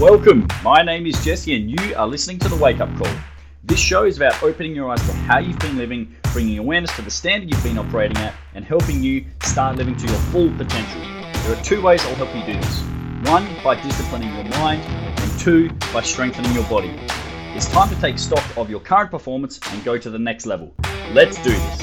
Welcome. My name is Jesse, and you are listening to the Wake Up Call. This show is about opening your eyes to how you've been living, bringing awareness to the standard you've been operating at, and helping you start living to your full potential. There are two ways I'll help you do this one, by disciplining your mind, and two, by strengthening your body. It's time to take stock of your current performance and go to the next level. Let's do this.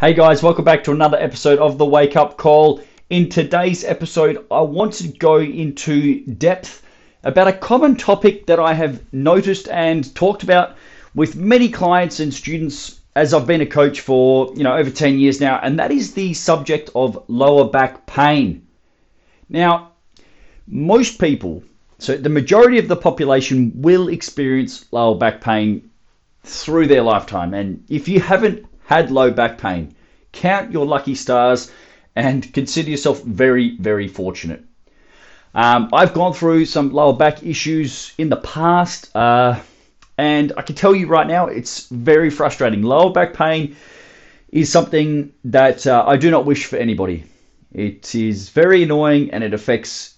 Hey guys, welcome back to another episode of the Wake Up Call. In today's episode, I want to go into depth about a common topic that I have noticed and talked about with many clients and students as I've been a coach for, you know, over 10 years now, and that is the subject of lower back pain. Now, most people, so the majority of the population will experience lower back pain through their lifetime. And if you haven't had low back pain, count your lucky stars and consider yourself very, very fortunate. Um, I've gone through some lower back issues in the past, uh, and I can tell you right now, it's very frustrating. Lower back pain is something that uh, I do not wish for anybody. It is very annoying, and it affects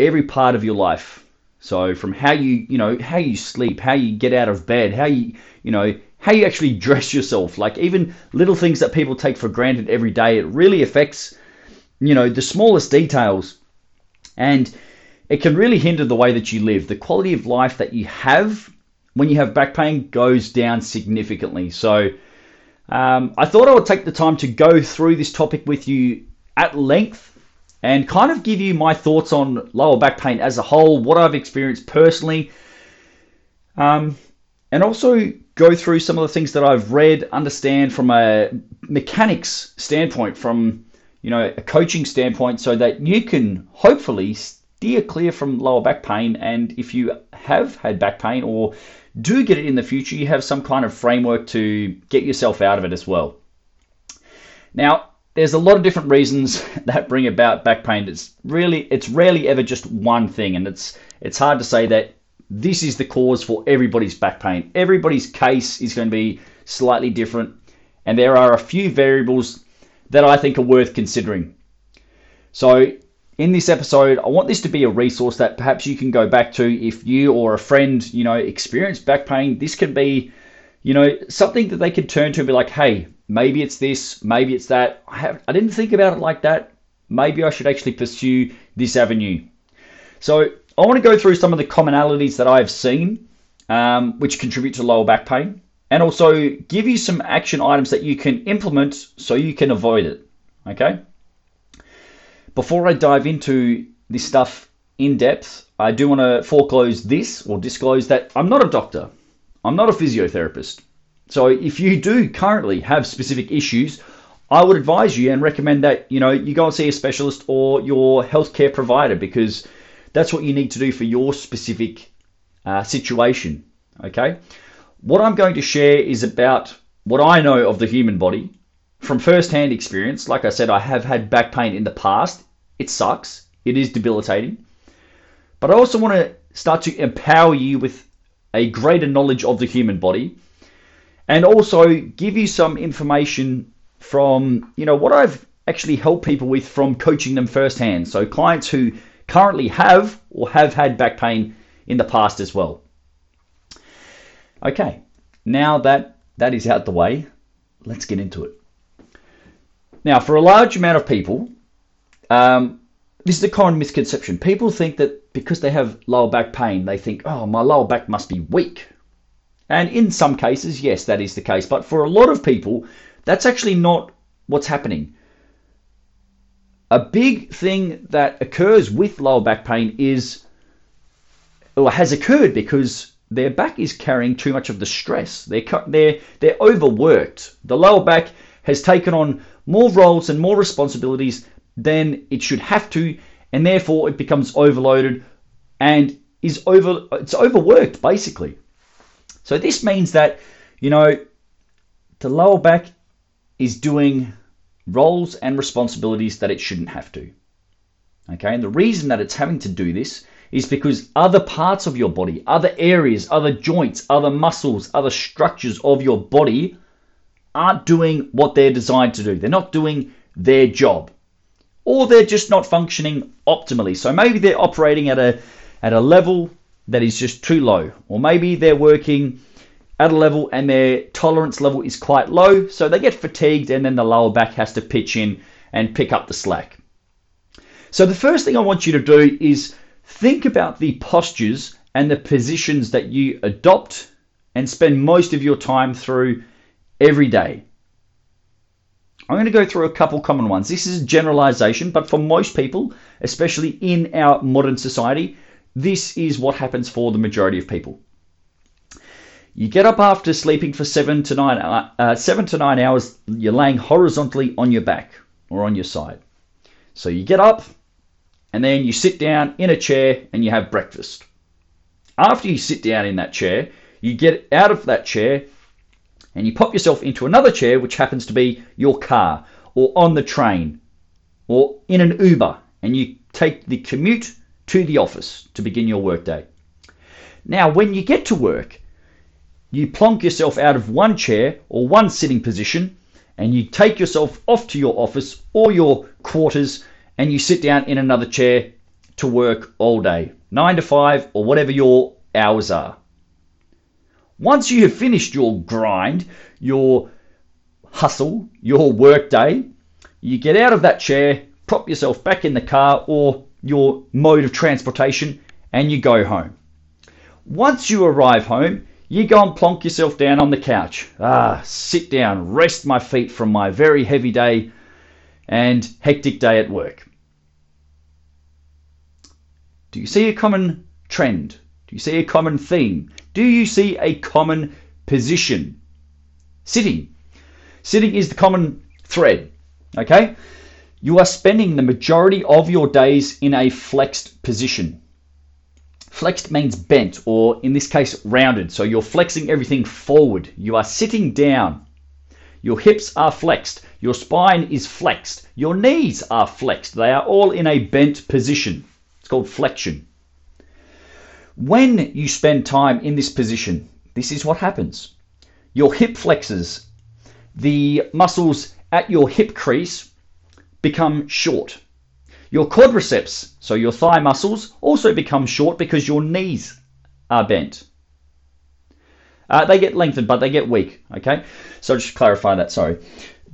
every part of your life. So, from how you, you know, how you sleep, how you get out of bed, how you, you know, how you actually dress yourself, like even little things that people take for granted every day, it really affects, you know, the smallest details. And it can really hinder the way that you live. The quality of life that you have when you have back pain goes down significantly. So um, I thought I would take the time to go through this topic with you at length and kind of give you my thoughts on lower back pain as a whole, what I've experienced personally, um, and also go through some of the things that I've read, understand from a mechanics standpoint, from you know a coaching standpoint, so that you can hopefully steer clear from lower back pain. And if you have had back pain or do get it in the future, you have some kind of framework to get yourself out of it as well. Now, there's a lot of different reasons that bring about back pain. It's really, it's rarely ever just one thing, and it's it's hard to say that this is the cause for everybody's back pain. Everybody's case is going to be slightly different, and there are a few variables that I think are worth considering. So, in this episode, I want this to be a resource that perhaps you can go back to if you or a friend, you know, experience back pain. This could be, you know, something that they could turn to and be like, hey, maybe it's this, maybe it's that. I, have, I didn't think about it like that. Maybe I should actually pursue this avenue. So, I want to go through some of the commonalities that I've seen um, which contribute to lower back pain and also give you some action items that you can implement so you can avoid it. Okay? Before I dive into this stuff in depth, I do want to foreclose this or disclose that I'm not a doctor. I'm not a physiotherapist. So if you do currently have specific issues, I would advise you and recommend that you know you go and see a specialist or your healthcare provider because that's what you need to do for your specific uh, situation. Okay. What I'm going to share is about what I know of the human body from first-hand experience. Like I said, I have had back pain in the past. It sucks. It is debilitating. But I also want to start to empower you with a greater knowledge of the human body and also give you some information from, you know, what I've actually helped people with from coaching them firsthand. So clients who currently have or have had back pain in the past as well. Okay, now that that is out the way, let's get into it. Now, for a large amount of people, um, this is a common misconception. People think that because they have lower back pain, they think, oh, my lower back must be weak. And in some cases, yes, that is the case. But for a lot of people, that's actually not what's happening. A big thing that occurs with lower back pain is, or has occurred because their back is carrying too much of the stress. They're, they're, they're overworked. The lower back has taken on more roles and more responsibilities than it should have to, and therefore it becomes overloaded and is over it's overworked basically. So this means that, you know, the lower back is doing roles and responsibilities that it shouldn't have to. Okay, and the reason that it's having to do this is because other parts of your body, other areas, other joints, other muscles, other structures of your body aren't doing what they're designed to do. They're not doing their job. or they're just not functioning optimally. So maybe they're operating at a at a level that is just too low, or maybe they're working at a level and their tolerance level is quite low, so they get fatigued and then the lower back has to pitch in and pick up the slack. So the first thing I want you to do is think about the postures and the positions that you adopt and spend most of your time through every day. I'm going to go through a couple common ones. This is generalization, but for most people, especially in our modern society, this is what happens for the majority of people. You get up after sleeping for seven to nine, uh, uh, seven to nine hours. You're laying horizontally on your back or on your side. So you get up, and then you sit down in a chair and you have breakfast. After you sit down in that chair, you get out of that chair and you pop yourself into another chair, which happens to be your car or on the train or in an Uber, and you take the commute to the office to begin your workday. Now, when you get to work, you plonk yourself out of one chair or one sitting position and you take yourself off to your office or your quarters and you sit down in another chair to work all day, nine to five or whatever your hours are. Once you have finished your grind, your hustle, your work day, you get out of that chair, prop yourself back in the car or your mode of transportation, and you go home. Once you arrive home, you go and plonk yourself down on the couch. Ah, sit down, rest my feet from my very heavy day and hectic day at work. Do you see a common trend? Do you see a common theme? Do you see a common position? Sitting. Sitting is the common thread. Okay? You are spending the majority of your days in a flexed position. Flexed means bent, or in this case, rounded. So you're flexing everything forward. You are sitting down. Your hips are flexed. Your spine is flexed. Your knees are flexed. They are all in a bent position. It's called flexion. When you spend time in this position, this is what happens. Your hip flexors, the muscles at your hip crease, become short. Your quadriceps, so your thigh muscles, also become short because your knees are bent. Uh, they get lengthened, but they get weak. Okay, so just clarify that. Sorry,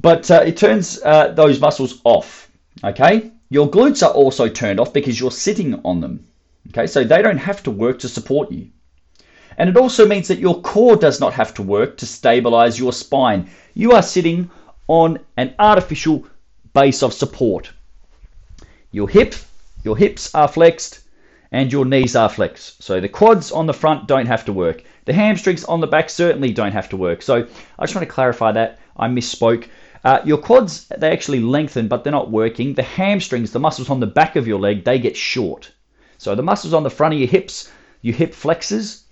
but uh, it turns uh, those muscles off. Okay, your glutes are also turned off because you're sitting on them. Okay, so they don't have to work to support you. And it also means that your core does not have to work to stabilize your spine. You are sitting on an artificial base of support. Your hip, your hips are flexed and your knees are flexed. So the quads on the front don't have to work. The hamstrings on the back certainly don't have to work. So I just want to clarify that. I misspoke. Uh, your quads, they actually lengthen, but they're not working. The hamstrings, the muscles on the back of your leg, they get short. So the muscles on the front of your hips, your hip flexors,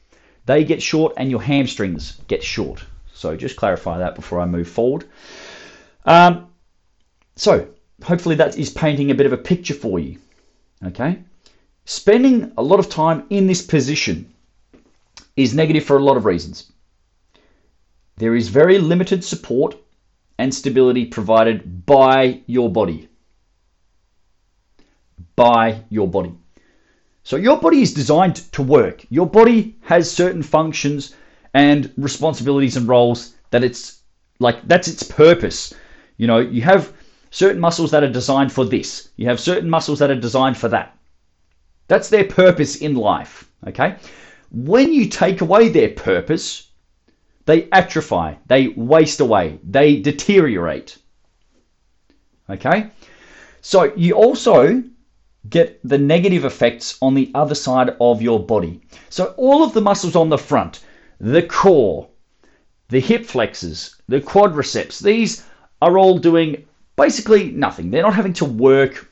they get short and your hamstrings get short. So just clarify that before I move forward. Um, so hopefully that is painting a bit of a picture for you. Okay? Spending a lot of time in this position is negative for a lot of reasons. There is very limited support and stability provided by your body. By your body. So your body is designed to work. Your body has certain functions and responsibilities and roles that it's like that's its purpose. You know, you have certain muscles that are designed for this. You have certain muscles that are designed for that. That's their purpose in life, okay? When you take away their purpose, they atrophy, they waste away, they deteriorate. Okay? So you also get the negative effects on the other side of your body. So all of the muscles on the front, the core, the hip flexors, the quadriceps, these are all doing basically nothing. They're not having to work.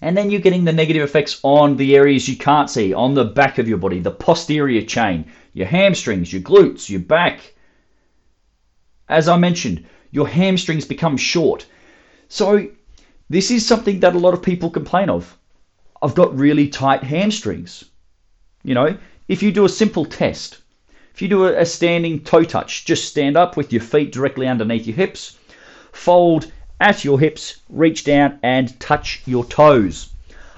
And then you're getting the negative effects on the areas you can't see, on the back of your body, the posterior chain, your hamstrings, your glutes, your back. As I mentioned, your hamstrings become short. So, this is something that a lot of people complain of. I've got really tight hamstrings. You know, if you do a simple test, if you do a standing toe touch, just stand up with your feet directly underneath your hips, fold at your hips, reach down and touch your toes.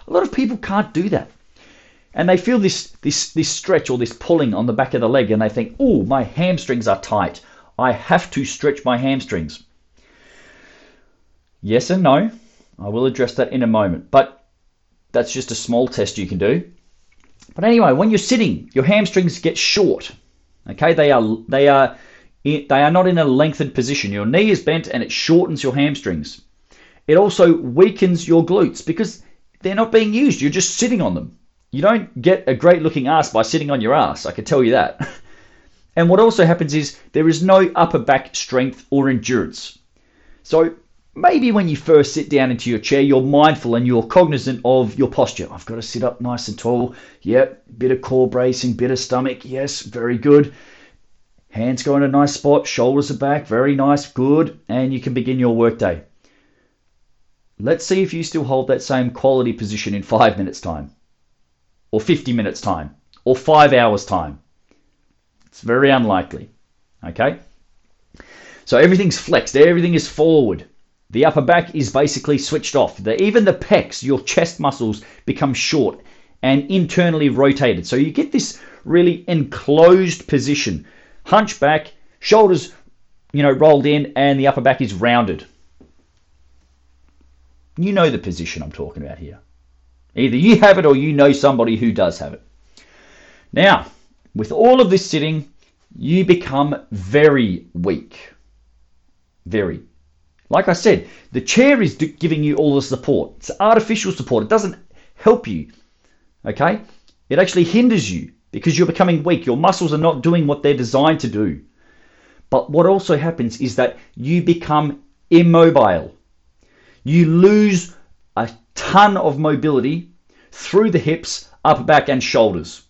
A lot of people can't do that. And they feel this, this, this stretch or this pulling on the back of the leg and they think, oh, my hamstrings are tight. I have to stretch my hamstrings. Yes and no. I will address that in a moment. But that's just a small test you can do. But anyway, when you're sitting, your hamstrings get short. Okay, they are they are they are not in a lengthened position. Your knee is bent and it shortens your hamstrings. It also weakens your glutes because they're not being used. You're just sitting on them. You don't get a great looking ass by sitting on your ass, I can tell you that. and what also happens is there is no upper back strength or endurance. So maybe when you first sit down into your chair, you're mindful and you're cognizant of your posture. I've got to sit up nice and tall. Yep, bit of core bracing, bit of stomach. Yes, very good. Hands go in a nice spot, shoulders are back, very nice, good, and you can begin your workday. Let's see if you still hold that same quality position in five minutes' time or 50 minutes time or 5 hours time. It's very unlikely. Okay? So everything's flexed, everything is forward. The upper back is basically switched off. The, even the pecs, your chest muscles become short and internally rotated. So you get this really enclosed position. Hunchback, shoulders, you know, rolled in and the upper back is rounded. You know the position I'm talking about here. Either you have it or you know somebody who does have it. Now, with all of this sitting, you become very weak. Very. Like I said, the chair is giving you all the support. It's artificial support. It doesn't help you. Okay? It actually hinders you because you're becoming weak. Your muscles are not doing what they're designed to do. But what also happens is that you become immobile. You lose a ton of mobility through the hips, upper back, and shoulders.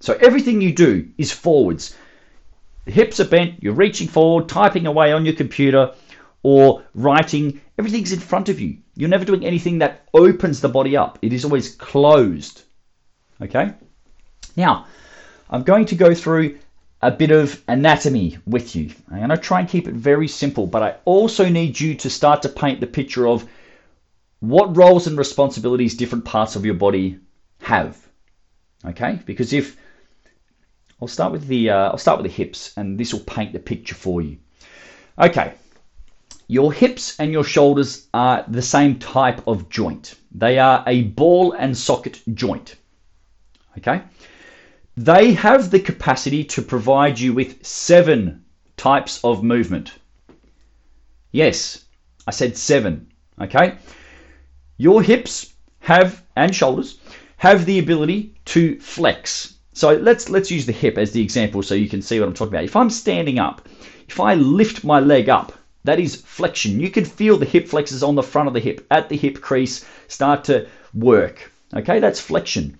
So everything you do is forwards. The hips are bent, you're reaching forward, typing away on your computer, or writing. Everything's in front of you. You're never doing anything that opens the body up, it is always closed. Okay? Now, I'm going to go through a bit of anatomy with you. I'm going to try and keep it very simple, but I also need you to start to paint the picture of what roles and responsibilities different parts of your body have. Okay, because if I'll start with the uh, I'll start with the hips, and this will paint the picture for you. Okay, your hips and your shoulders are the same type of joint. They are a ball and socket joint. Okay, they have the capacity to provide you with seven types of movement. Yes, I said seven. Okay. Your hips have and shoulders have the ability to flex. So let's let's use the hip as the example so you can see what I'm talking about. If I'm standing up, if I lift my leg up, that is flexion. You can feel the hip flexors on the front of the hip at the hip crease start to work. Okay, that's flexion.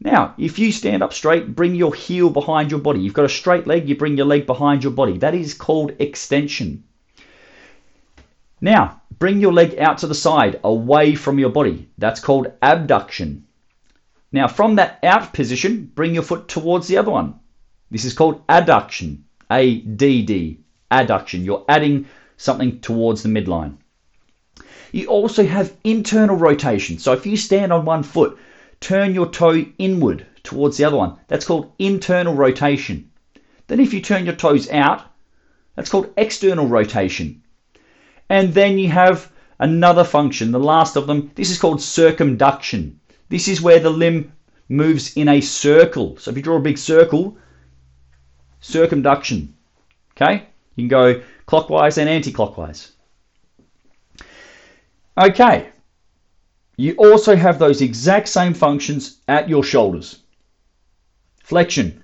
Now, if you stand up straight, bring your heel behind your body. You've got a straight leg, you bring your leg behind your body. That is called extension. Now, bring your leg out to the side, away from your body. That's called abduction. Now, from that out position, bring your foot towards the other one. This is called adduction. A D D. Adduction. You're adding something towards the midline. You also have internal rotation. So if you stand on one foot, turn your toe inward towards the other one. That's called internal rotation. Then if you turn your toes out, that's called external rotation. And then you have another function, the last of them. This is called circumduction. This is where the limb moves in a circle. So if you draw a big circle, circumduction. Okay? You can go clockwise and anti-clockwise. Okay. You also have those exact same functions at your shoulders. Flexion,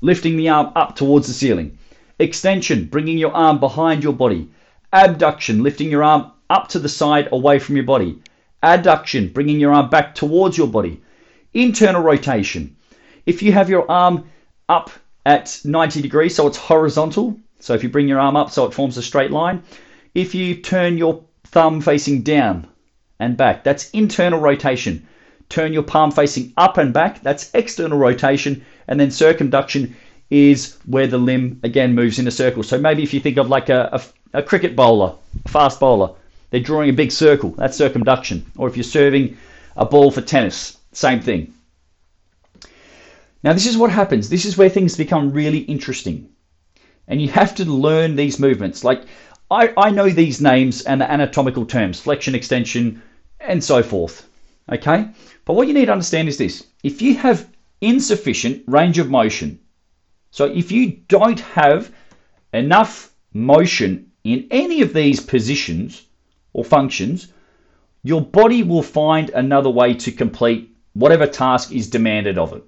lifting the arm up towards the ceiling. Extension, bringing your arm behind your body. Abduction, lifting your arm up to the side away from your body. Adduction, bringing your arm back towards your body. Internal rotation. If you have your arm up at 90 degrees, so it's horizontal, so if you bring your arm up so it forms a straight line, if you turn your thumb facing down and back, that's internal rotation. Turn your palm facing up and back, that's external rotation. And then circumduction is where the limb again moves in a circle. So maybe if you think of like a, a a cricket bowler, a fast bowler, they're drawing a big circle. That's circumduction. Or if you're serving a ball for tennis, same thing. Now, this is what happens. This is where things become really interesting. And you have to learn these movements. Like, I, I know these names and the anatomical terms flexion, extension, and so forth. Okay? But what you need to understand is this if you have insufficient range of motion, so if you don't have enough motion in any of these positions or functions, your body will find another way to complete whatever task is demanded of it.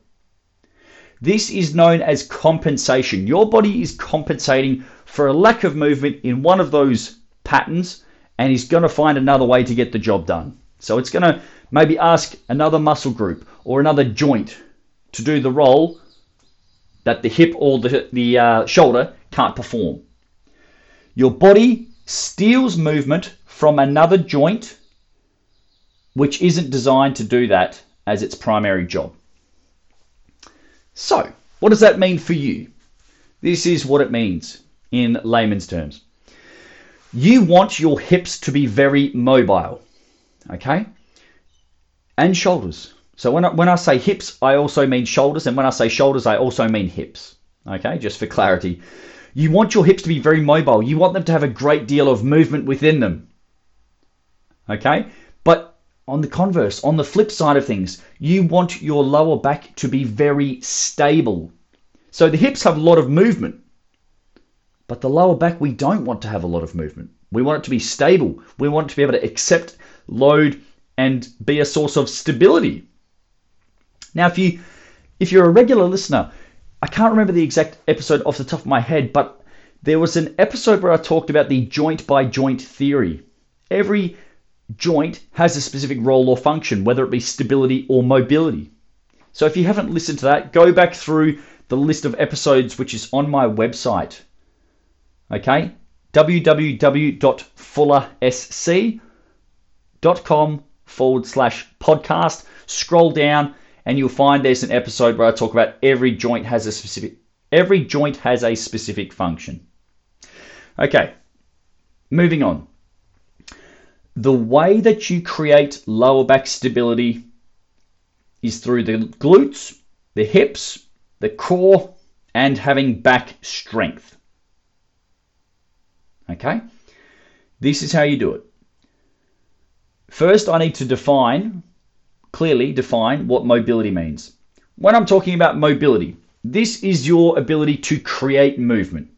This is known as compensation. Your body is compensating for a lack of movement in one of those patterns and is going to find another way to get the job done. So it's going to maybe ask another muscle group or another joint to do the role that the hip or the, the uh, shoulder can't perform. Your body steals movement from another joint which isn't designed to do that as its primary job. So, what does that mean for you? This is what it means in layman's terms. You want your hips to be very mobile, okay? And shoulders. So when I, when I say hips, I also mean shoulders, and when I say shoulders, I also mean hips, okay? Just for clarity. You want your hips to be very mobile. You want them to have a great deal of movement within them, okay? But on the converse, on the flip side of things, you want your lower back to be very stable. So the hips have a lot of movement, but the lower back, we don't want to have a lot of movement. We want it to be stable. We want it to be able to accept load and be a source of stability. Now, if you if you're a regular listener, I can't remember the exact episode off the top of my head, but there was an episode where I talked about the joint by joint theory. Every joint has a specific role or function, whether it be stability or mobility. So if you haven't listened to that, go back through the list of episodes which is on my website. Okay? www.fullersc.com forward slash podcast. Scroll down and you'll find there's an episode where I talk about every joint has a specific every joint has a specific function. Okay, moving on the way that you create lower back stability is through the glutes, the hips, the core, and having back strength. Okay? This is how you do it. First, I need to define, clearly define what mobility means. When I'm talking about mobility, this is your ability to create movement,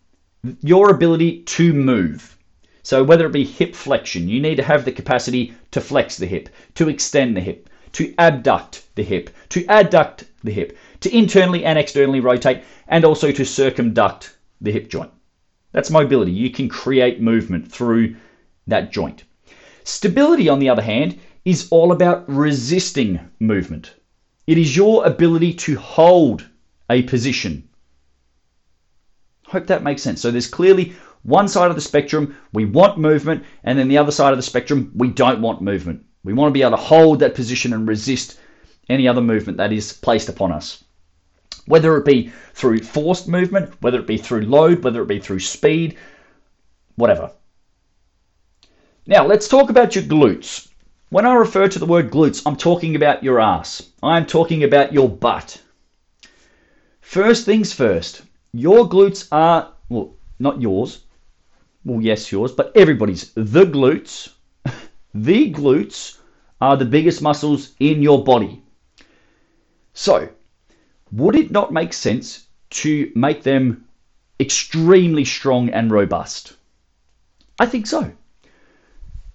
your ability to move. So whether it be hip flexion, you need to have the capacity to flex the hip, to extend the hip, to abduct the hip, to adduct the hip, to internally and externally rotate, and also to circumduct the hip joint. That's mobility. You can create movement through that joint. Stability, on the other hand, is all about resisting movement. It is your ability to hold a position. Hope that makes sense. So there's clearly one side of the spectrum, we want movement, and then the other side of the spectrum, we don't want movement. We want to be able to hold that position and resist any other movement that is placed upon us. Whether it be through forced movement, whether it be through load, whether it be through speed, whatever. Now, let's talk about your glutes. When I refer to the word glutes, I'm talking about your ass. I'm talking about your butt. First things first, your glutes are, well, not yours, well, yes, yours, but everybody's. The glutes, the glutes are the biggest muscles in your body. So, would it not make sense to make them extremely strong and robust? I think so.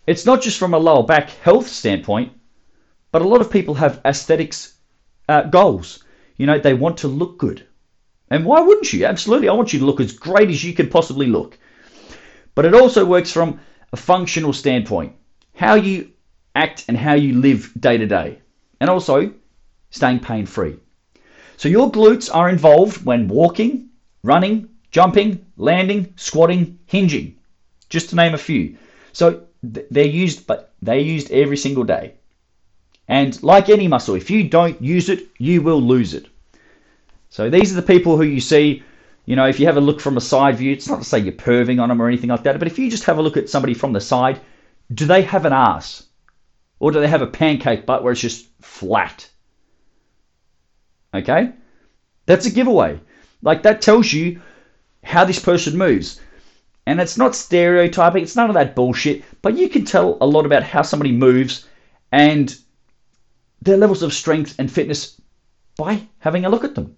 It's not just from a lower back health standpoint, but a lot of people have aesthetics uh, goals. You know, they want to look good. And why wouldn't you? Absolutely. I want you to look as great as you can possibly look. But it also works from a functional standpoint how you act and how you live day to day, and also staying pain free. So your glutes are involved when walking, running, jumping, landing, squatting, hinging, just to name a few. So they're used, but they're used every single day. And like any muscle, if you don't use it, you will lose it. So these are the people who you see You know, if you have a look from a side view, it's not to say you're perving on them or anything like that, but if you just have a look at somebody from the side, do they have an ass? Or do they have a pancake butt where it's just flat? Okay? That's a giveaway. Like that tells you how this person moves. And it's not stereotyping, it's none of that bullshit, but you can tell a lot about how somebody moves and their levels of strength and fitness by having a look at them.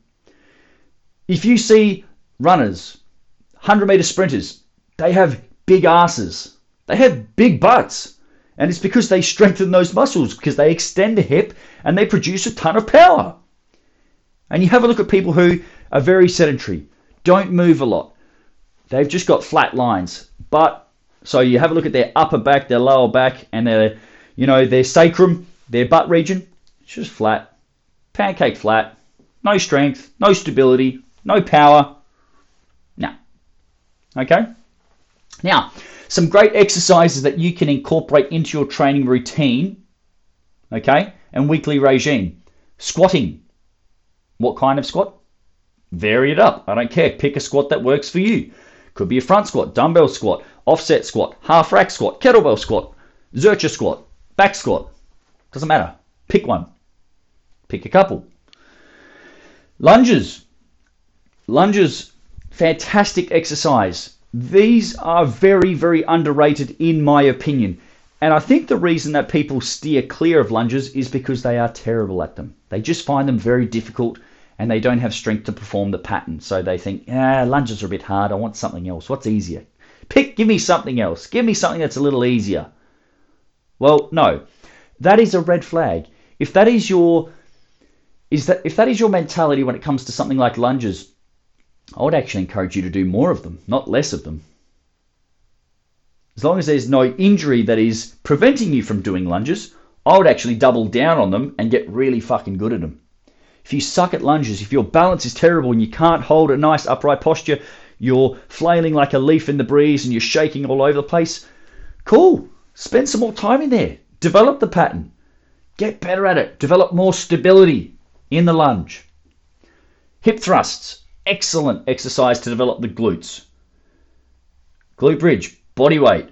If you see runners, 100 meter sprinters, they have big asses, they have big butts. And it's because they strengthen those muscles, because they extend the hip and they produce a ton of power. And you have a look at people who are very sedentary, don't move a lot. They've just got flat lines. But so you have a look at their upper back, their lower back, and their you know, their sacrum, their butt region, it's just flat. Pancake flat. No strength, no stability, no power. No. Okay? Now, some great exercises that you can incorporate into your training routine, okay, and weekly regime. Squatting. What kind of squat? Vary it up. I don't care. Pick a squat that works for you. Could be a front squat, dumbbell squat, offset squat, half rack squat, kettlebell squat, Zercher squat, back squat. Doesn't matter. Pick one. Pick a couple. Lunges. Lunges, fantastic exercise. These are very, very underrated in my opinion. And I think the reason that people steer clear of lunges is because they are terrible at them. They just find them very difficult and they don't have strength to perform the pattern. So they think, ah, lunges are a bit hard. I want something else. What's easier? Pick, give me something else. Give me something that's a little easier. Well, no. That is a red flag. If that is your is that if that is your mentality when it comes to something like lunges, I would actually encourage you to do more of them, not less of them. As long as there's no injury that is preventing you from doing lunges, I would actually double down on them and get really fucking good at them. If you suck at lunges, if your balance is terrible and you can't hold a nice upright posture, you're flailing like a leaf in the breeze and you're shaking all over the place, cool. Spend some more time in there. Develop the pattern. Get better at it. Develop more stability in the lunge. Hip thrusts. Excellent exercise to develop the glutes. Glute bridge. Body weight.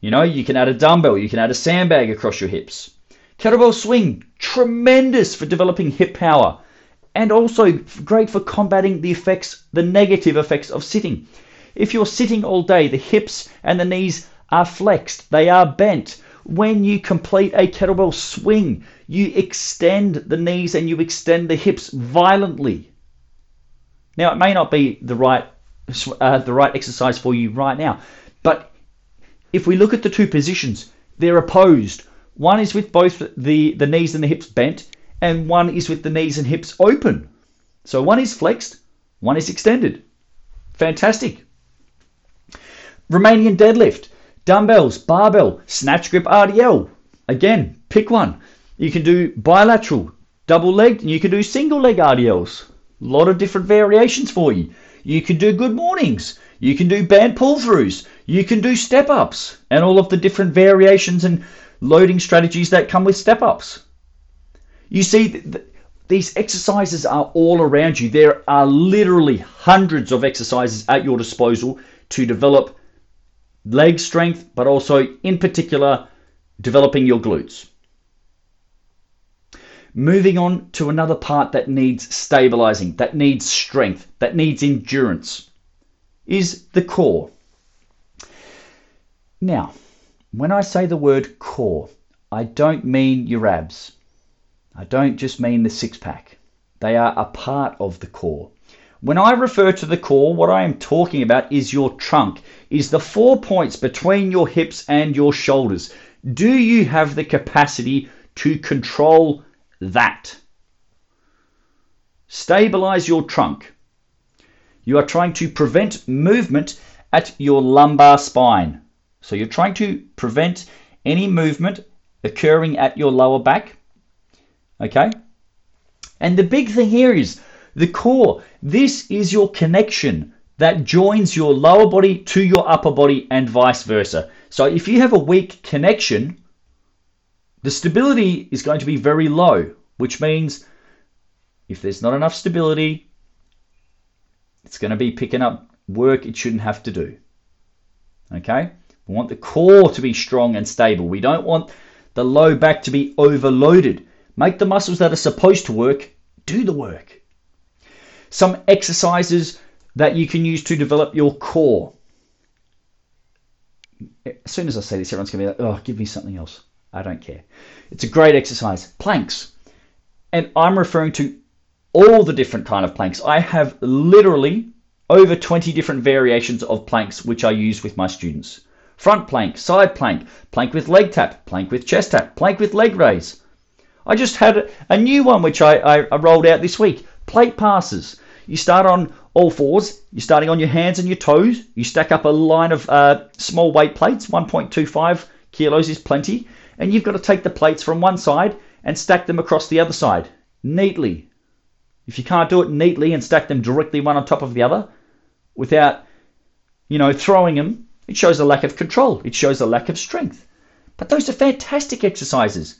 You know, you can add a dumbbell. You can add a sandbag across your hips. Kettlebell swing. Tremendous for developing hip power. And also great for combating the effects, the negative effects of sitting. If you're sitting all day, the hips and the knees are flexed, they are bent. When you complete a kettlebell swing, you extend the knees and you extend the hips violently. Now, it may not be the right uh, the right exercise for you right now, if we look at the two positions, they're opposed. One is with both the, the knees and the hips bent, and one is with the knees and hips open. So one is flexed, one is extended. Fantastic. Romanian deadlift dumbbells, barbell, snatch grip RDL. Again, pick one. You can do bilateral, double legged, and you can do single leg RDLs. A lot of different variations for you. You can do good mornings. You can do band pull throughs. You can do step ups and all of the different variations and loading strategies that come with step ups. You see, th- th- these exercises are all around you. There are literally hundreds of exercises at your disposal to develop leg strength, but also in particular developing your glutes. Moving on to another part that needs stabilizing, that needs strength, that needs endurance is the core. Now, when I say the word core, I don't mean your abs. I don't just mean the six pack. They are a part of the core. When I refer to the core, what I am talking about is your trunk, is the four points between your hips and your shoulders. Do you have the capacity to control that? Stabilize your trunk. You are trying to prevent movement at your lumbar spine. So you're trying to prevent any movement occurring at your lower back. Okay? And the big thing here is the core. This is your connection that joins your lower body to your upper body and vice versa. So if you have a weak connection, the stability is going to be very low, which means if there's not enough stability, It's going to be picking up work it shouldn't have to do. Okay? We want the core to be strong and stable. We don't want the low back to be overloaded. Make the muscles that are supposed to work do the work. Some exercises that you can use to develop your core. As soon as I say this, everyone's going to be like, oh, give me something else. I don't care. It's a great exercise. Planks. And I'm referring to all the different kind of planks. I have literally over 20 different variations of planks which I use with my students. Front plank, side plank, plank with leg tap, plank with chest tap, plank with leg raise. I just had a new one which I, I, rolled out this week. Plate passes. You start on all fours. You're starting on your hands and your toes. You stack up a line of uh, small weight plates. 1.25 kilos is plenty. And you've got to take the plates from one side and stack them across the other side neatly. If you can't do it neatly and stack them directly one on top of the other without, you know, throwing them, it shows a lack of control. It shows a lack of strength. But those are fantastic exercises.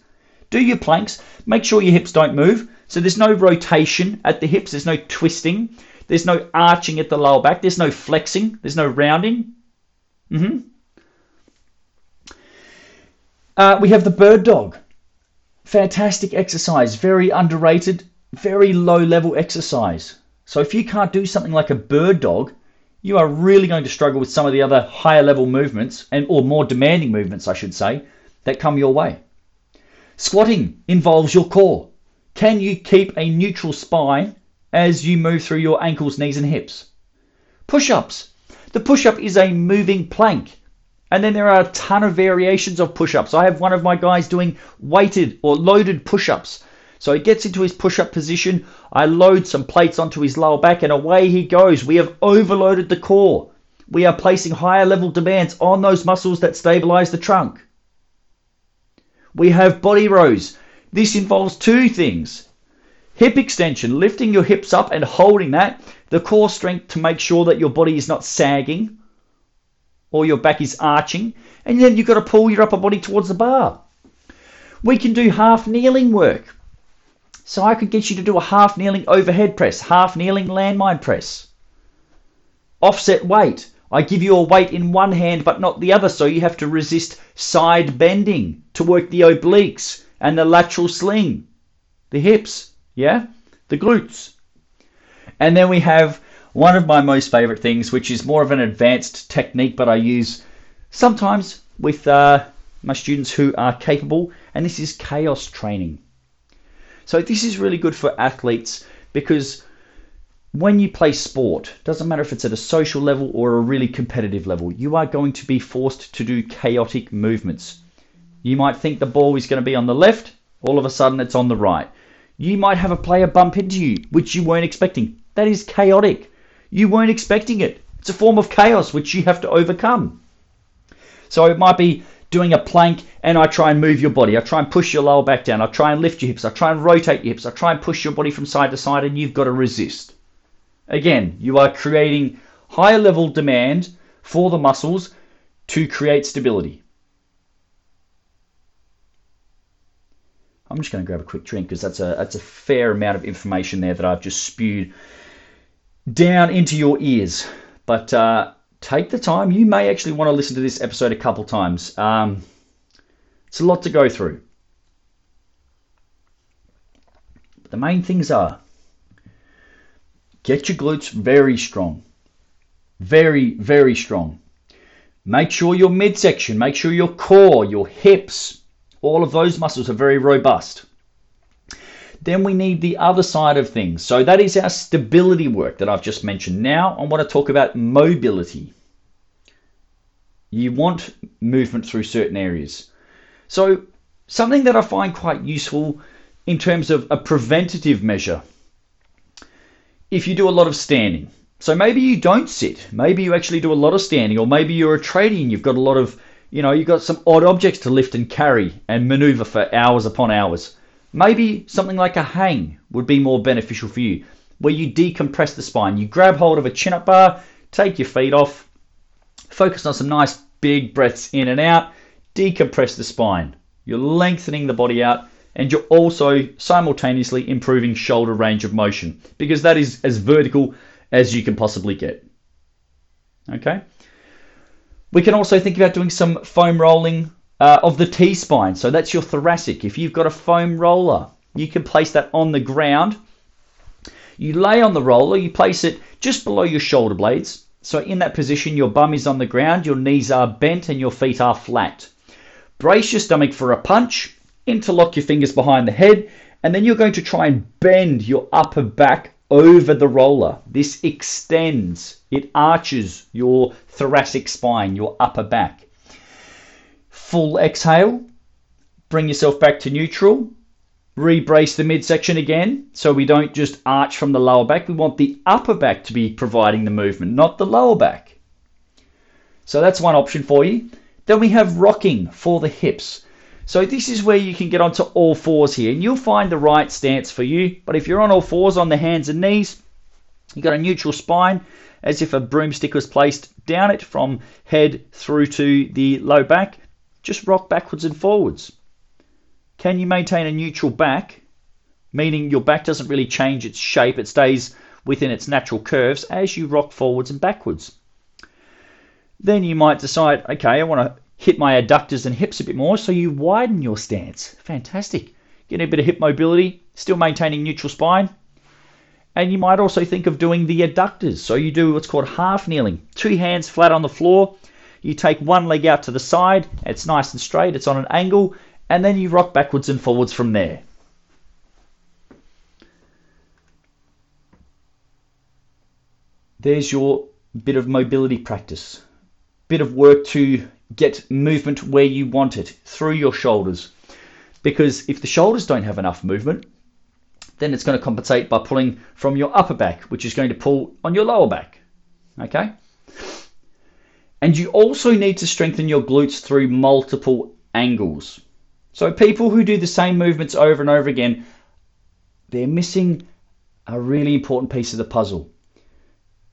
Do your planks. Make sure your hips don't move. So there's no rotation at the hips. There's no twisting. There's no arching at the lower back. There's no flexing. There's no rounding. Mm-hmm. Uh, we have the bird dog. Fantastic exercise. Very underrated. Very low level exercise. So if you can't do something like a bird dog, you are really going to struggle with some of the other higher level movements and or more demanding movements, I should say, that come your way. Squatting involves your core. Can you keep a neutral spine as you move through your ankles, knees, and hips? Push ups. The push up is a moving plank. And then there are a ton of variations of push ups. I have one of my guys doing weighted or loaded push ups. So he gets into his push up position. I load some plates onto his lower back and away he goes. We have overloaded the core. We are placing higher level demands on those muscles that stabilize the trunk. We have body rows. This involves two things. Hip extension, lifting your hips up and holding that, the core strength to make sure that your body is not sagging or your back is arching, and then you've got to pull your upper body towards the bar. We can do half kneeling work. So I could get you to do a half kneeling overhead press, half kneeling landmine press. Offset weight. I give you a weight in one hand but not the other, so you have to resist side bending to work the obliques and the lateral sling, the hips, yeah, the glutes. And then we have one of my most favorite things, which is more of an advanced technique, but I use sometimes with uh, my students who are capable, and this is chaos training. So this is really good for athletes because when you play sport, doesn't matter if it's at a social level or a really competitive level, you are going to be forced to do chaotic movements. You might think the ball is going to be on the left, all of a sudden it's on the right. You might have a player bump into you, which you weren't expecting. That is chaotic. You weren't expecting it. It's a form of chaos which you have to overcome. So it might be doing a plank and I try and move your body. I try and push your lower back down. I try and lift your hips. I try and rotate your hips. I try and push your body from side to side and you've got to resist. Again, you are creating higher level demand for the muscles to create stability. I'm just going to grab a quick drink because that's a that's a fair amount of information there that I've just spewed down into your ears. But uh, take the time. You may actually want to listen to this episode a couple times. Um, it's a lot to go through. But the main things are get your glutes very strong. Very, very strong. Make sure your midsection, make sure your core, your hips, all of those muscles are very robust. Then we need the other side of things. So that is our stability work that I've just mentioned. Now I want to talk about mobility. You want movement through certain areas. So something that I find quite useful in terms of a preventative measure. If you do a lot of standing, so maybe you don't sit, maybe you actually do a lot of standing, or maybe you're a tradie and you've got a lot of, you know, you've got some odd objects to lift and carry and maneuver for hours upon hours. Maybe something like a hang would be more beneficial for you, where you decompress the spine. You grab hold of a chin up bar, take your feet off, focus on some nice big breaths in and out, decompress the spine. You're lengthening the body out and you're also simultaneously improving shoulder range of motion because that is as vertical as you can possibly get. Okay. We can also think about doing some foam rolling uh, of the T spine. So that's your thoracic. If you've got a foam roller, you can place that on the ground. You lay on the roller, you place it just below your shoulder blades. So in that position, your bum is on the ground, your knees are bent, and your feet are flat. Brace your stomach for a punch, interlock your fingers behind the head, and then you're going to try and bend your upper back over the roller. This extends, it arches your thoracic spine, your upper back. Full exhale, bring yourself back to neutral. Rebrace the midsection again so we don't just arch from the lower back. We want the upper back to be providing the movement, not the lower back. So that's one option for you. Then we have rocking for the hips. So this is where you can get onto all fours here and you'll find the right stance for you. But if you're on all fours on the hands and knees, you've got a neutral spine as if a broomstick was placed down it from head through to the low back. Just rock backwards and forwards. Can you maintain a neutral back, meaning your back doesn't really change its shape, it stays within its natural curves as you rock forwards and backwards? Then you might decide, okay, I want to hit my adductors and hips a bit more, so you widen your stance. Fantastic. Getting a bit of hip mobility, still maintaining neutral spine. And you might also think of doing the adductors. So you do what's called half kneeling. Two hands flat on the floor. You take one leg out to the side. It's nice and straight. It's on an angle. And then you rock backwards and forwards from there. There's your bit of mobility practice. Bit of work to get movement where you want it through your shoulders. Because if the shoulders don't have enough movement, then it's going to compensate by pulling from your upper back, which is going to pull on your lower back. Okay? And you also need to strengthen your glutes through multiple angles. So people who do the same movements over and over again, they're missing a really important piece of the puzzle.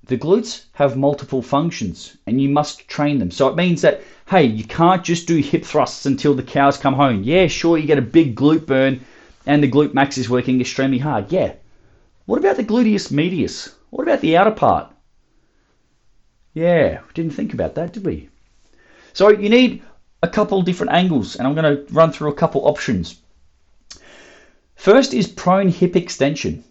The glutes have multiple functions and you must train them. So it means that hey, you can't just do hip thrusts until the cows come home. Yeah, sure, you get a big glute burn and the glute max is working extremely hard. Yeah. What about the gluteus medius? What about the outer part? Yeah, we didn't think about that, did we? So you need a couple different angles, and I'm going to run through a couple options. First is prone hip extension.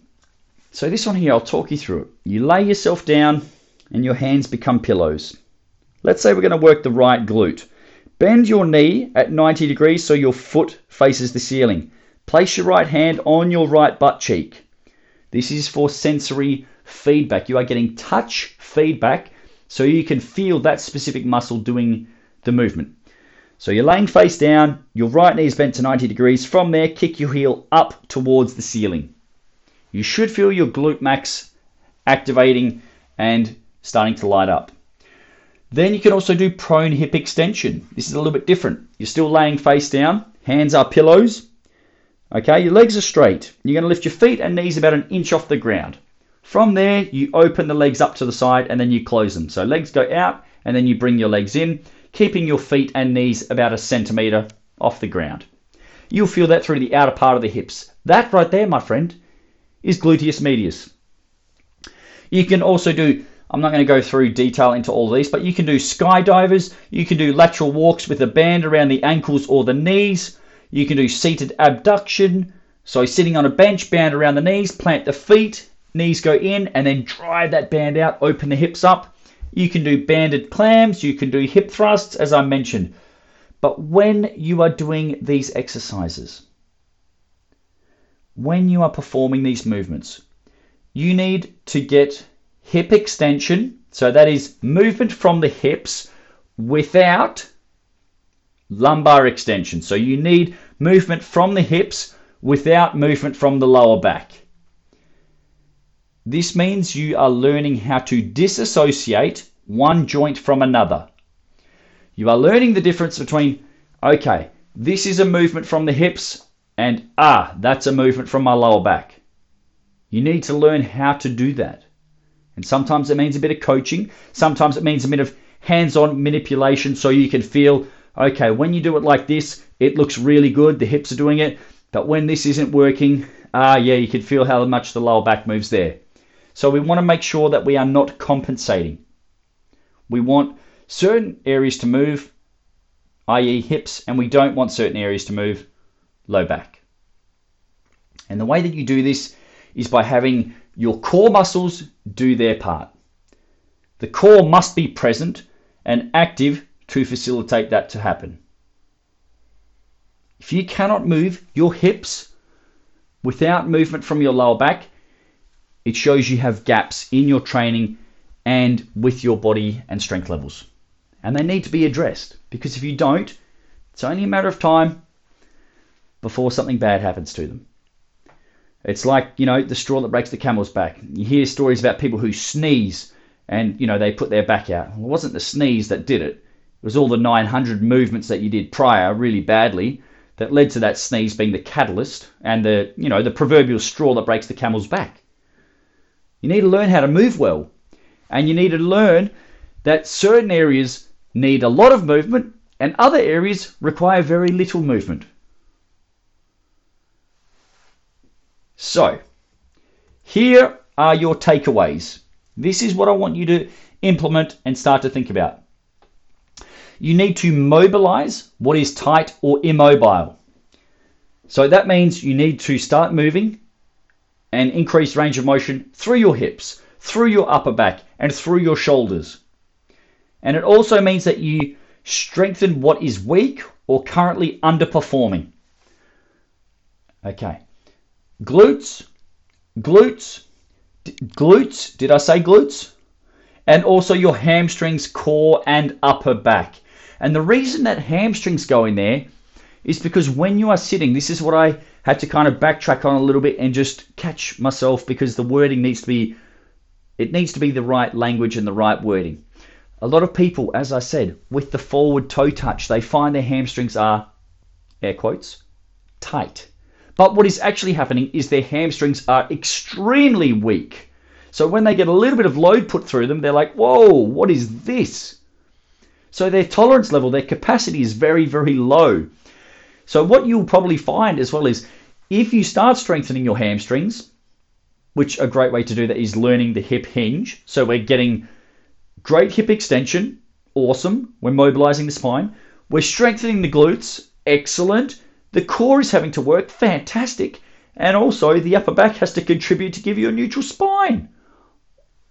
So this one here, I'll talk you through it. You lay yourself down and your hands become pillows. Let's say we're going to work the right glute. Bend your knee at 90 degrees so your foot faces the ceiling. Place your right hand on your right butt cheek. This is for sensory feedback. You are getting touch feedback so you can feel that specific muscle doing the movement. So you're laying face down, your right knee is bent to 90 degrees. From there, kick your heel up towards the ceiling. You should feel your glute max activating and starting to light up. Then you can also do prone hip extension. This is a little bit different. You're still laying face down, hands are pillows. Okay, your legs are straight. You're going to lift your feet and knees about an inch off the ground. From there, you open the legs up to the side and then you close them. So legs go out and then you bring your legs in, keeping your feet and knees about a centimeter off the ground. You'll feel that through the outer part of the hips. That right there, my friend, is gluteus medius. You can also do I'm not going to go through detail into all these, but you can do skydivers, you can do lateral walks with a band around the ankles or the knees, you can do seated abduction, so sitting on a bench, band around the knees, plant the feet, knees go in, and then drive that band out, open the hips up. You can do banded clams, you can do hip thrusts, as I mentioned. But when you are doing these exercises, when you are performing these movements, you need to get hip extension. So that is movement from the hips without lumbar extension. So you need movement from the hips without movement from the lower back. This means you are learning how to disassociate one joint from another. You are learning the difference between, okay, this is a movement from the hips, and ah, that's a movement from my lower back. You need to learn how to do that. And sometimes it means a bit of coaching, sometimes it means a bit of hands on manipulation so you can feel okay, when you do it like this, it looks really good, the hips are doing it, but when this isn't working, ah, yeah, you can feel how much the lower back moves there. So we want to make sure that we are not compensating. We want certain areas to move, i.e., hips, and we don't want certain areas to move, low back. And the way that you do this is by having your core muscles do their part. The core must be present and active to facilitate that to happen. If you cannot move your hips without movement from your lower back, it shows you have gaps in your training and with your body and strength levels. And they need to be addressed because if you don't, it's only a matter of time before something bad happens to them. It's like, you know, the straw that breaks the camel's back. You hear stories about people who sneeze and, you know, they put their back out. Well, it wasn't the sneeze that did it. It was all the 900 movements that you did prior really badly that led to that sneeze being the catalyst and the, you know, the proverbial straw that breaks the camel's back. You need to learn how to move well. And you need to learn that certain areas need a lot of movement and other areas require very little movement. So, here are your takeaways. This is what I want you to implement and start to think about. You need to mobilize what is tight or immobile. So that means you need to start moving and increase range of motion through your hips, through your upper back, and through your shoulders. And it also means that you strengthen what is weak or currently underperforming. Okay. Glutes, glutes, d- glutes, did I say glutes? And also your hamstrings, core, and upper back. And the reason that hamstrings go in there is because when you are sitting, this is what I had to kind of backtrack on a little bit and just catch myself because the wording needs to be it needs to be the right language and the right wording. A lot of people, as I said, with the forward toe touch, they find their hamstrings are air quotes tight. But what is actually happening is their hamstrings are extremely weak. So when they get a little bit of load put through them, they're like, whoa, what is this? So their tolerance level, their capacity is very, very low. So what you'll probably find as well is if you start strengthening your hamstrings, which a great way to do that is learning the hip hinge. So we're getting great hip extension, awesome. We're mobilizing the spine. We're strengthening the glutes, excellent. The core is having to work, fantastic. And also the upper back has to contribute to give you a neutral spine.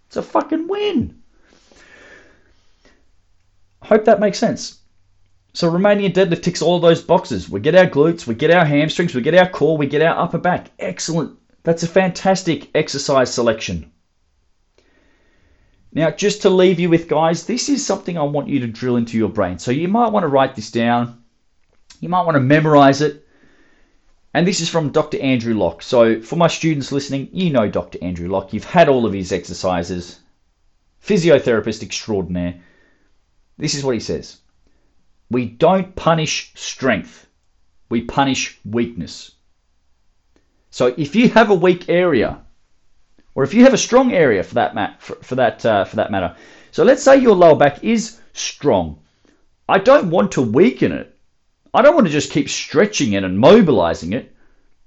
It's a fucking win. Hope that makes sense. So Romanian deadlift ticks all of those boxes. We get our glutes, we get our hamstrings, we get our core, we get our upper back. Excellent. That's a fantastic exercise selection. Now, just to leave you with, guys, this is something I want you to drill into your brain. So you might want to write this down. You might want to memorize it. And this is from Dr. Andrew Locke. So for my students listening, you know Dr. Andrew Locke. You've had all of his exercises. Physiotherapist extraordinaire. This is what he says. We don't punish strength, we punish weakness. So if you have a weak area, or if you have a strong area for that mat, for, for that uh, for that matter, so let's say your lower back is strong. I don't want to weaken it. I don't want to just keep stretching it and mobilizing it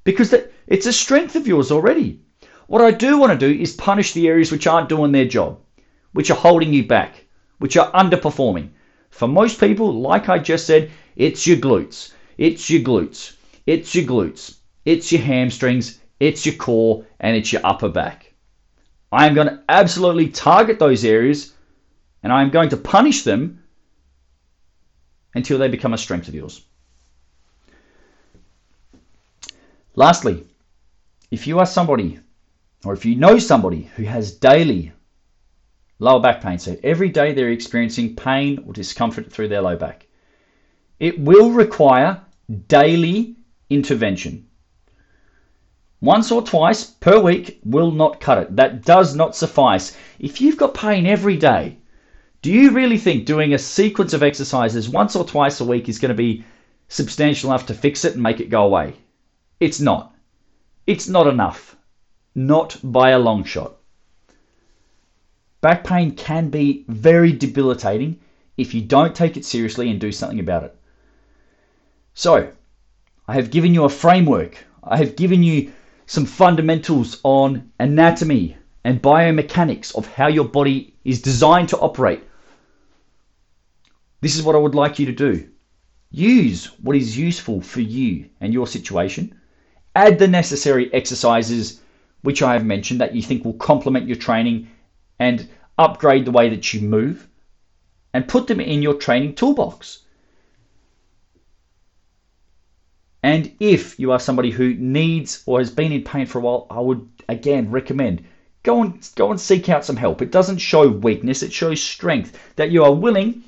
because that, it's a strength of yours already. What I do want to do is punish the areas which aren't doing their job, which are holding you back, which are underperforming. For most people, like I just said, it's your glutes, it's your glutes, it's your glutes, it's your hamstrings, it's your core, and it's your upper back. I am going to absolutely target those areas and I am going to punish them until they become a strength of yours. Lastly, if you are somebody or if you know somebody who has daily lower back pain. So every day they're experiencing pain or discomfort through their low back. It will require daily intervention. Once or twice per week will not cut it. That does not suffice. If you've got pain every day, do you really think doing a sequence of exercises once or twice a week is going to be substantial enough to fix it and make it go away? It's not. It's not enough. Not by a long shot. Back pain can be very debilitating if you don't take it seriously and do something about it. So, I have given you a framework. I have given you some fundamentals on anatomy and biomechanics of how your body is designed to operate. This is what I would like you to do. Use what is useful for you and your situation. Add the necessary exercises which I have mentioned that you think will complement your training and upgrade the way that you move and put them in your training toolbox. And if you are somebody who needs or has been in pain for a while, I would again recommend go and go and seek out some help. It doesn't show weakness, it shows strength that you are willing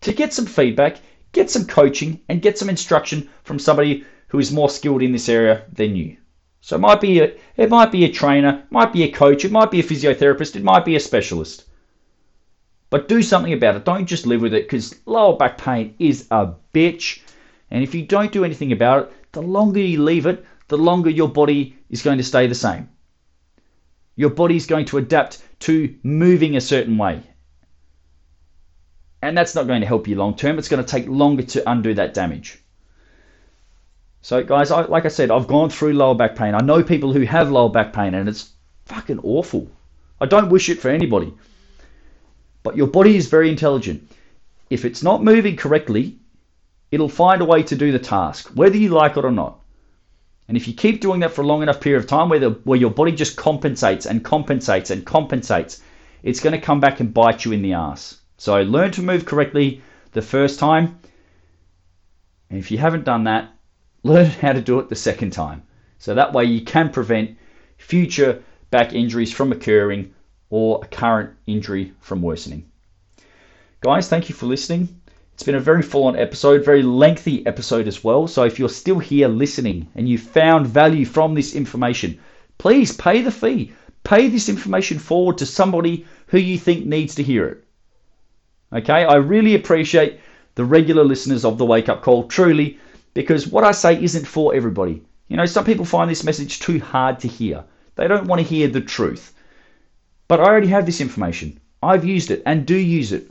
to get some feedback, get some coaching and get some instruction from somebody who is more skilled in this area than you. So it might be a it might be a trainer, might be a coach, it might be a physiotherapist, it might be a specialist. But do something about it. Don't just live with it because lower back pain is a bitch. And if you don't do anything about it, the longer you leave it, the longer your body is going to stay the same. Your body is going to adapt to moving a certain way. And that's not going to help you long term. It's going to take longer to undo that damage. So, guys, I, like I said, I've gone through lower back pain. I know people who have lower back pain, and it's fucking awful. I don't wish it for anybody. But your body is very intelligent. If it's not moving correctly, it'll find a way to do the task, whether you like it or not. And if you keep doing that for a long enough period of time where, the, where your body just compensates and compensates and compensates, it's going to come back and bite you in the ass. So learn to move correctly the first time. And if you haven't done that, learn how to do it the second time. So that way you can prevent future back injuries from occurring or a current injury from worsening. Guys, thank you for listening. It's been a very full on episode, very lengthy episode as well. So if you're still here listening and you found value from this information, please pay the fee. Pay this information forward to somebody who you think needs to hear it. Okay, I really appreciate the regular listeners of the Wake Up Call, truly, because what I say isn't for everybody. You know, some people find this message too hard to hear. They don't want to hear the truth. But I already have this information. I've used it and do use it.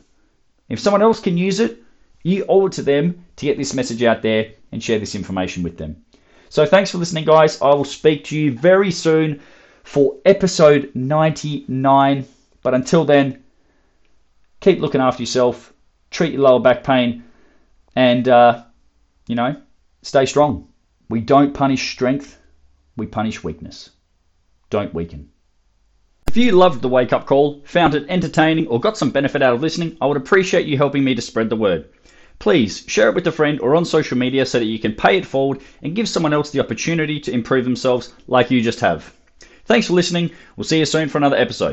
If someone else can use it, you owe it to them to get this message out there and share this information with them. So thanks for listening, guys. I will speak to you very soon for episode 99. But until then, keep looking after yourself, treat your lower back pain, and, uh, you know, stay strong. We don't punish strength, we punish weakness. Don't weaken. If you loved the wake up call, found it entertaining, or got some benefit out of listening, I would appreciate you helping me to spread the word. Please share it with a friend or on social media so that you can pay it forward and give someone else the opportunity to improve themselves like you just have. Thanks for listening. We'll see you soon for another episode.